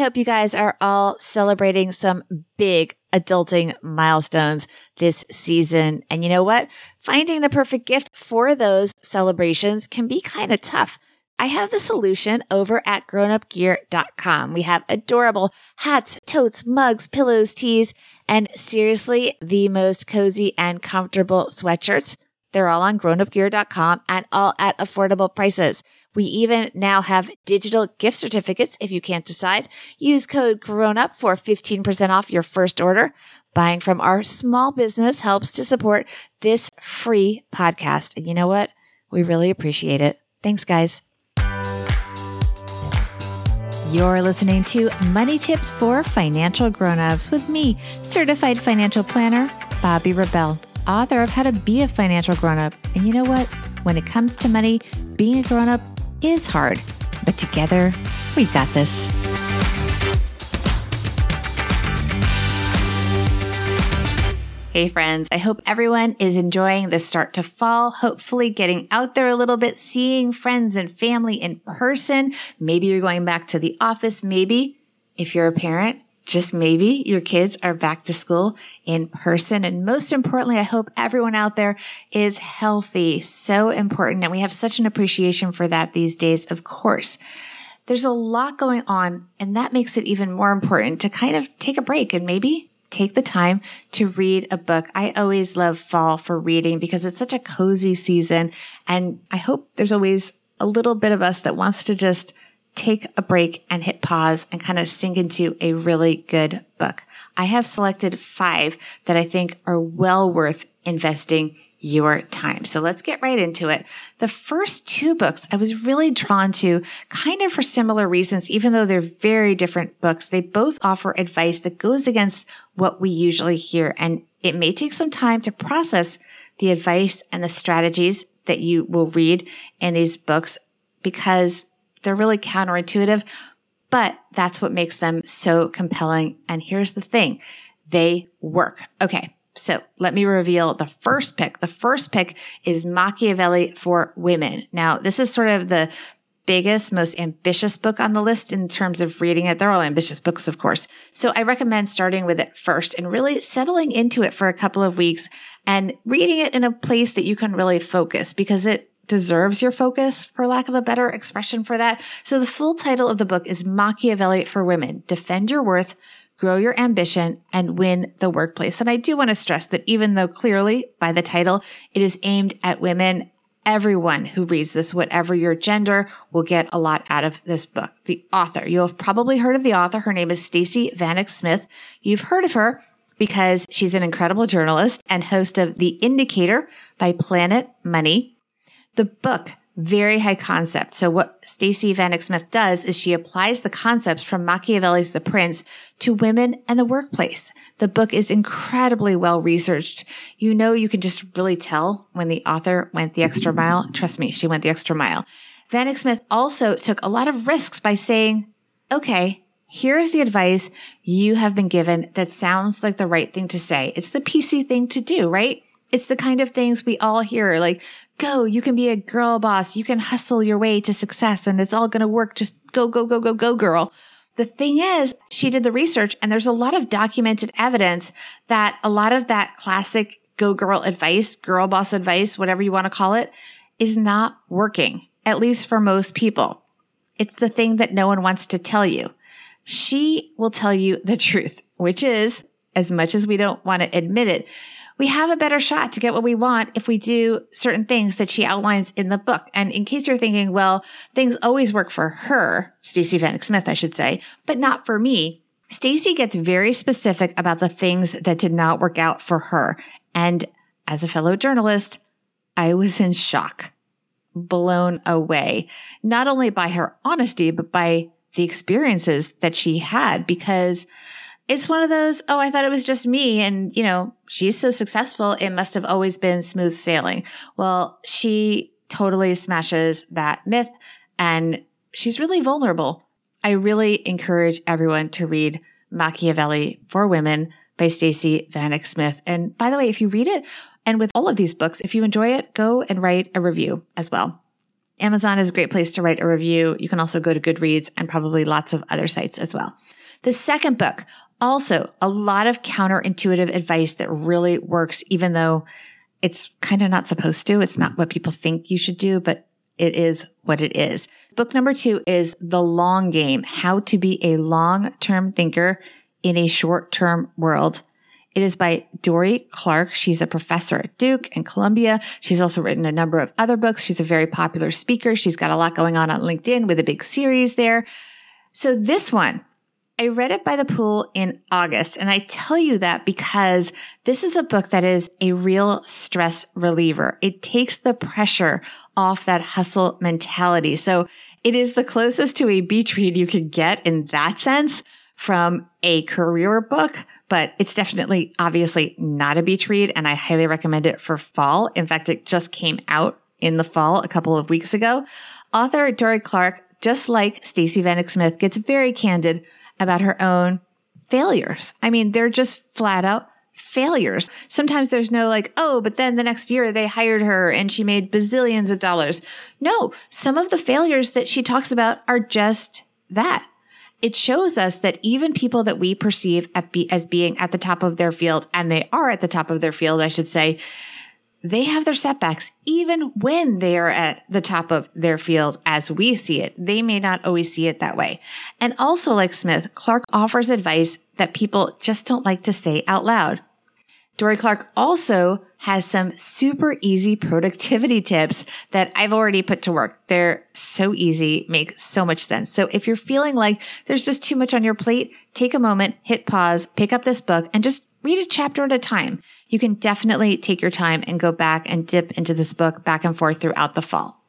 hope you guys are all celebrating some big adulting milestones this season. And you know what? Finding the perfect gift for those celebrations can be kind of tough. I have the solution over at grownupgear.com. We have adorable hats, totes, mugs, pillows, tees, and seriously, the most cozy and comfortable sweatshirts. They're all on grownupgear.com and all at affordable prices. We even now have digital gift certificates if you can't decide. Use code GROWNUP for 15% off your first order. Buying from our small business helps to support this free podcast. And you know what? We really appreciate it. Thanks, guys. You're listening to Money Tips for Financial Grownups with me, certified financial planner, Bobbi Rebell, author of How to Be a Financial Grownup. And you know what? When it comes to money, being a grownup is hard, but together we got this. Hey, friends. I hope everyone is enjoying the start to fall. Hopefully, getting out there a little bit, seeing friends and family in person. Maybe you're going back to the office. Maybe if you're a parent, just maybe your kids are back to school in person. And most importantly, I hope everyone out there is healthy. So important. And we have such an appreciation for that these days, of course. There's a lot going on, and that makes it even more important to kind of take a break and maybe take the time to read a book. I always love fall for reading because it's such a cozy season. And I hope there's always a little bit of us that wants to just take a break and hit pause and kind of sink into a really good book. I have selected five that I think are well worth investing your time. So let's get right into it. The first two books I was really drawn to kind of for similar reasons, even though they're very different books. They both offer advice that goes against what we usually hear. And it may take some time to process the advice and the strategies that you will read in these books because they're really counterintuitive, but that's what makes them so compelling. And here's the thing. They work. Okay. So let me reveal the first pick. The first pick is Machiavelli for Women. Now, this is sort of the biggest, most ambitious book on the list in terms of reading it. They're all ambitious books, of course. So I recommend starting with it first and really settling into it for a couple of weeks and reading it in a place that you can really focus because it deserves your focus, for lack of a better expression for that. So the full title of the book is Machiavelli for Women. Defend your worth, grow your ambition, and win the workplace. And I do want to stress that even though clearly by the title, it is aimed at women, everyone who reads this, whatever your gender, will get a lot out of this book. The author, you'll have probably heard of the author. Her name is Stacey Vanek Smith. You've heard of her because she's an incredible journalist and host of The Indicator by Planet Money. The book, very high concept. So what Stacey Vanek Smith does is she applies the concepts from Machiavelli's The Prince to women and the workplace. The book is incredibly well researched. You know, you can just really tell when the author went the extra mile. Trust me, she went the extra mile. Vanek Smith also took a lot of risks by saying, okay, here's the advice you have been given that sounds like the right thing to say. It's the PC thing to do, right? It's the kind of things we all hear, like, go, you can be a girl boss, you can hustle your way to success and it's all going to work. Just go, go, go, go, go, girl. The thing is, she did the research and there's a lot of documented evidence that a lot of that classic go girl advice, girl boss advice, whatever you want to call it, is not working, at least for most people. It's the thing that no one wants to tell you. She will tell you the truth, which is, as much as we don't want to admit it, we have a better shot to get what we want if we do certain things that she outlines in the book. And in case you're thinking, well, things always work for her, Stacey Vanek Smith, I should say, but not for me. Stacey gets very specific about the things that did not work out for her. And as a fellow journalist, I was in shock, blown away, not only by her honesty, but by the experiences that she had because it's one of those, oh, I thought it was just me. And, you know, she's so successful. It must have always been smooth sailing. Well, she totally smashes that myth and she's really vulnerable. I really encourage everyone to read Machiavelli for Women by Stacey Vanek Smith. And by the way, if you read it and with all of these books, if you enjoy it, go and write a review as well. Amazon is a great place to write a review. You can also go to Goodreads and probably lots of other sites as well. The second book, also a lot of counterintuitive advice that really works, even though it's kind of not supposed to. It's not what people think you should do, but it is what it is. Book number two is The Long Game, How to Be a Long-Term Thinker in a Short-Term World. It is by Dorie Clark. She's a professor at Duke and Columbia. She's also written a number of other books. She's a very popular speaker. She's got a lot going on on LinkedIn with a big series there. So this one, I read it by the pool in August. And I tell you that because this is a book that is a real stress reliever. It takes the pressure off that hustle mentality. So it is the closest to a beach read you could get in that sense from a career book, but it's definitely obviously not a beach read. And I highly recommend it for fall. In fact, it just came out in the fall a couple of weeks ago. Author Dorie Clark, just like Stacey Vanek Smith, gets very candid about her own failures. I mean, they're just flat out failures. Sometimes there's no like, oh, but then the next year they hired her and she made bazillions of dollars. No, some of the failures that she talks about are just that. It shows us that even people that we perceive as being at the top of their field, and they are at the top of their field, I should say, they have their setbacks even when they are at the top of their field as we see it. They may not always see it that way. And also like Smith, Clark offers advice that people just don't like to say out loud. Dorie Clark also has some super easy productivity tips that I've already put to work. They're so easy, make so much sense. So if you're feeling like there's just too much on your plate, take a moment, hit pause, pick up this book and just read a chapter at a time. You can definitely take your time and go back and dip into this book back and forth throughout the fall.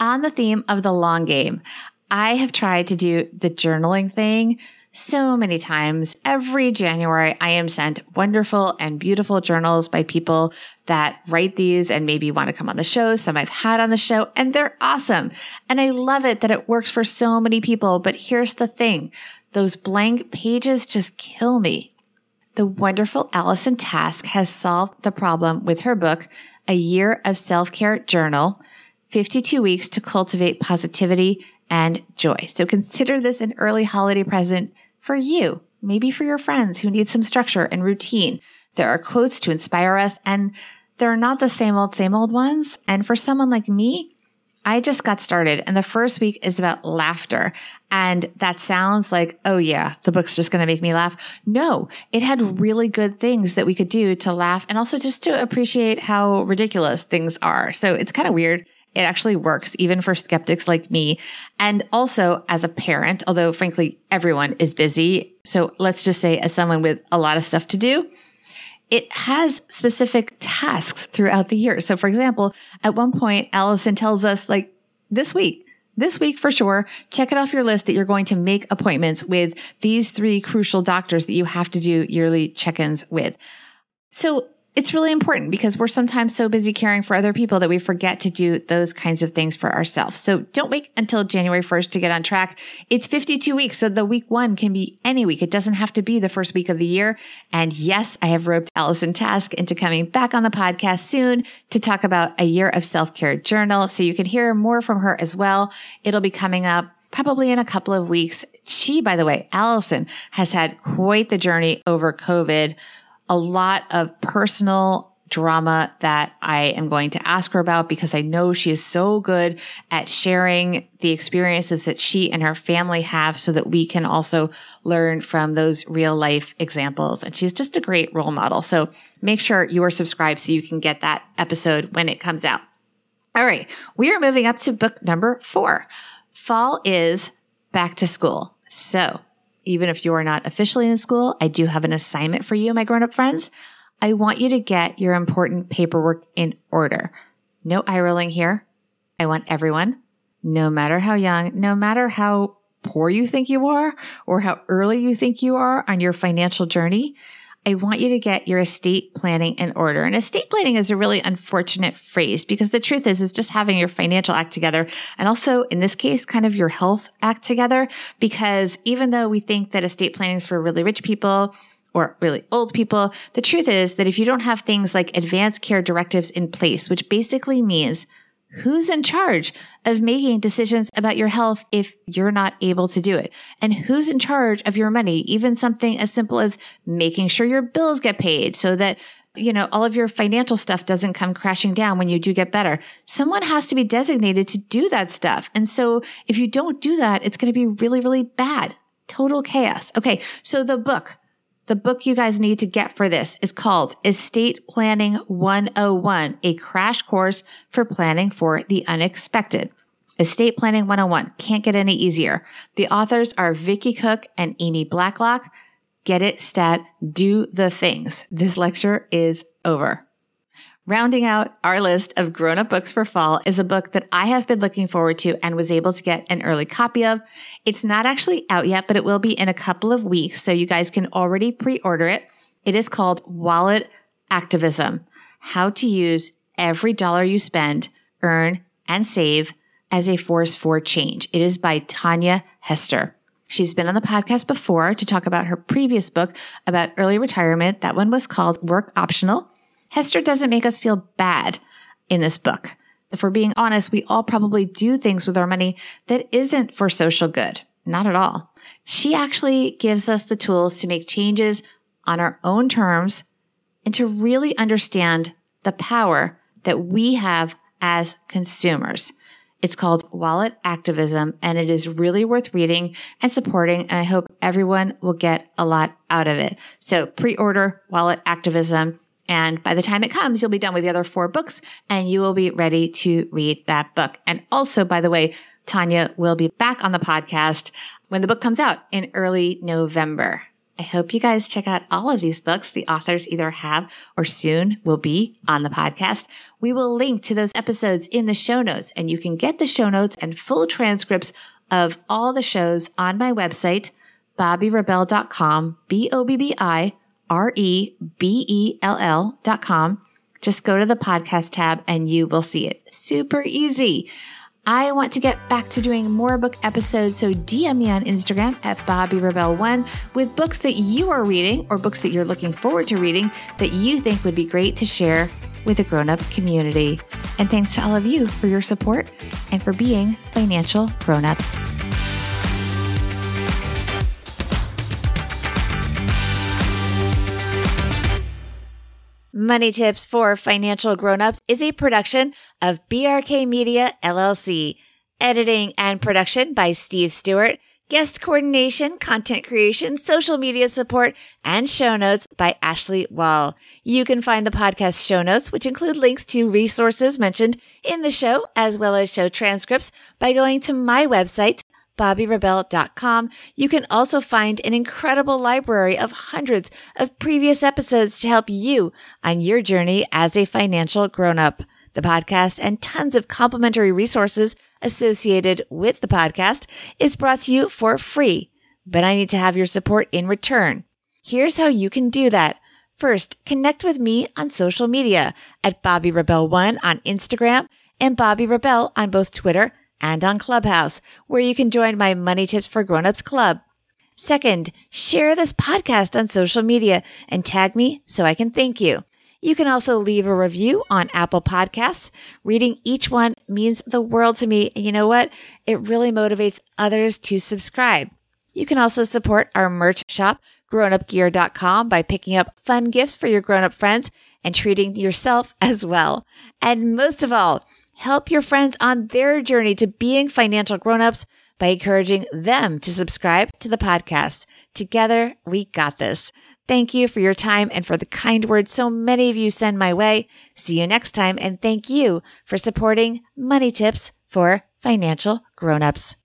On the theme of the long game, I have tried to do the journaling thing so many times. Every January, I am sent wonderful and beautiful journals by people that write these and maybe want to come on the show. Some I've had on the show and they're awesome. And I love it that it works for so many people. But here's the thing. Those blank pages just kill me. The wonderful Allison Task has solved the problem with her book, A Year of Self-Care Journal, 52 weeks to cultivate positivity and joy. So consider this an early holiday present for you, maybe for your friends who need some structure and routine. There are quotes to inspire us and they're not the same old, same old ones. And for someone like me, I just got started and the first week is about laughter. And that sounds like, oh yeah, the book's just going to make me laugh. No, it had really good things that we could do to laugh and also just to appreciate how ridiculous things are. So it's kind of weird. It actually works even for skeptics like me. And also as a parent, although frankly, everyone is busy. So let's just say as someone with a lot of stuff to do, it has specific tasks throughout the year. So for example, at one point, Allison tells us like this week, this week for sure, check it off your list that you're going to make appointments with these three crucial doctors that you have to do yearly check-ins with. So it's really important because we're sometimes so busy caring for other people that we forget to do those kinds of things for ourselves. So don't wait until January 1st to get on track. It's 52 weeks. So the week one can be any week. It doesn't have to be the first week of the year. And yes, I have roped Allison Task into coming back on the podcast soon to talk about a year of self-care journal. So you can hear more from her as well. It'll be coming up probably in a couple of weeks. She, by the way, Allison has had quite the journey over COVID a lot of personal drama that I am going to ask her about because I know she is so good at sharing the experiences that she and her family have so that we can also learn from those real life examples. And she's just a great role model. So make sure you are subscribed so you can get that episode when it comes out. All right. We are moving up to book number four. Fall is back to school. So even if you are not officially in school, I do have an assignment for you, my grown up friends. I want you to get your important paperwork in order. No eye rolling here. I want everyone, no matter how young, no matter how poor you think you are or how early you think you are on your financial journey, I want you to get your estate planning in order. And estate planning is a really unfortunate phrase because the truth is, is just having your financial act together. And also in this case, kind of your health act together. Because even though we think that estate planning is for really rich people, or really old people. The truth is that if you don't have things like advanced care directives in place, which basically means who's in charge of making decisions about your health if you're not able to do it? And who's in charge of your money? Even something as simple as making sure your bills get paid so that you know, all of your financial stuff doesn't come crashing down when you do get better. Someone has to be designated to do that stuff. And so if you don't do that, it's going to be really, really bad. Total chaos. Okay. So the book, the book you guys need to get for this is called Estate Planning 101, a crash course for planning for the unexpected. Estate Planning 101 can't get any easier. The authors are Vicki Cook and Amy Blacklock. Get it, stat, do the things. This lecture is over. Rounding out our list of grown up books for fall is a book that I have been looking forward to and was able to get an early copy of. It's not actually out yet, but it will be in a couple of weeks. So you guys can already pre-order it. It is called Wallet Activism, how to use every dollar you spend, earn and save as a force for change. It is by Tanja Hester. She's been on the podcast before to talk about her previous book about early retirement. That one was called Work Optional. Hester doesn't make us feel bad in this book. If we're being honest, we all probably do things with our money that isn't for social good. Not at all. She actually gives us the tools to make changes on our own terms and to really understand the power that we have as consumers. It's called Wallet Activism and it is really worth reading and supporting. And I hope everyone will get a lot out of it. So pre-order Wallet Activism. And by the time it comes, you'll be done with the other four books and you will be ready to read that book. And also, by the way, Tanja will be back on the podcast when the book comes out in early November. I hope you guys check out all of these books the authors either have or soon will be on the podcast. We will link to those episodes in the show notes and you can get the show notes and full transcripts of all the shows on my website, bobbirebell.com, B-O-B-B-I R-E-B-E-L-L dot com. Just go to the podcast tab and you will see it. Super easy. I want to get back to doing more book episodes, so DM me on Instagram at Bobbi Rebell1 with books that you are reading or books that you're looking forward to reading that you think would be great to share with the grown up community. And thanks to all of you for your support and for being financial grown ups. Money Tips for Financial Grown-ups is a production of BRK Media LLC. Editing and production by Steve Stewart. Guest coordination, content creation, social media support, and show notes by Ashley Wall. You can find the podcast show notes, which include links to resources mentioned in the show, as well as show transcripts by going to my website, bobbirebell.com. You can also find an incredible library of hundreds of previous episodes to help you on your journey as a financial grown up. The podcast and tons of complimentary resources associated with the podcast is brought to you for free, but I need to have your support in return. Here's how you can do that. First, connect with me on social media at Bobbi Rebell1 on Instagram and Bobbi Rebell on both Twitter and on Clubhouse, where you can join my Money Tips for Grownups Club. Second, share this podcast on social media and tag me so I can thank you. You can also leave a review on Apple Podcasts. Reading each one means the world to me. And you know what? It really motivates others to subscribe. You can also support our merch shop, grownupgear.com, by picking up fun gifts for your grown up friends and treating yourself as well. And most of all, help your friends on their journey to being financial grown-ups by encouraging them to subscribe to the podcast. Together, we got this. Thank you for your time and for the kind words so many of you send my way. See you next time and thank you for supporting Money Tips for Financial Grown-ups.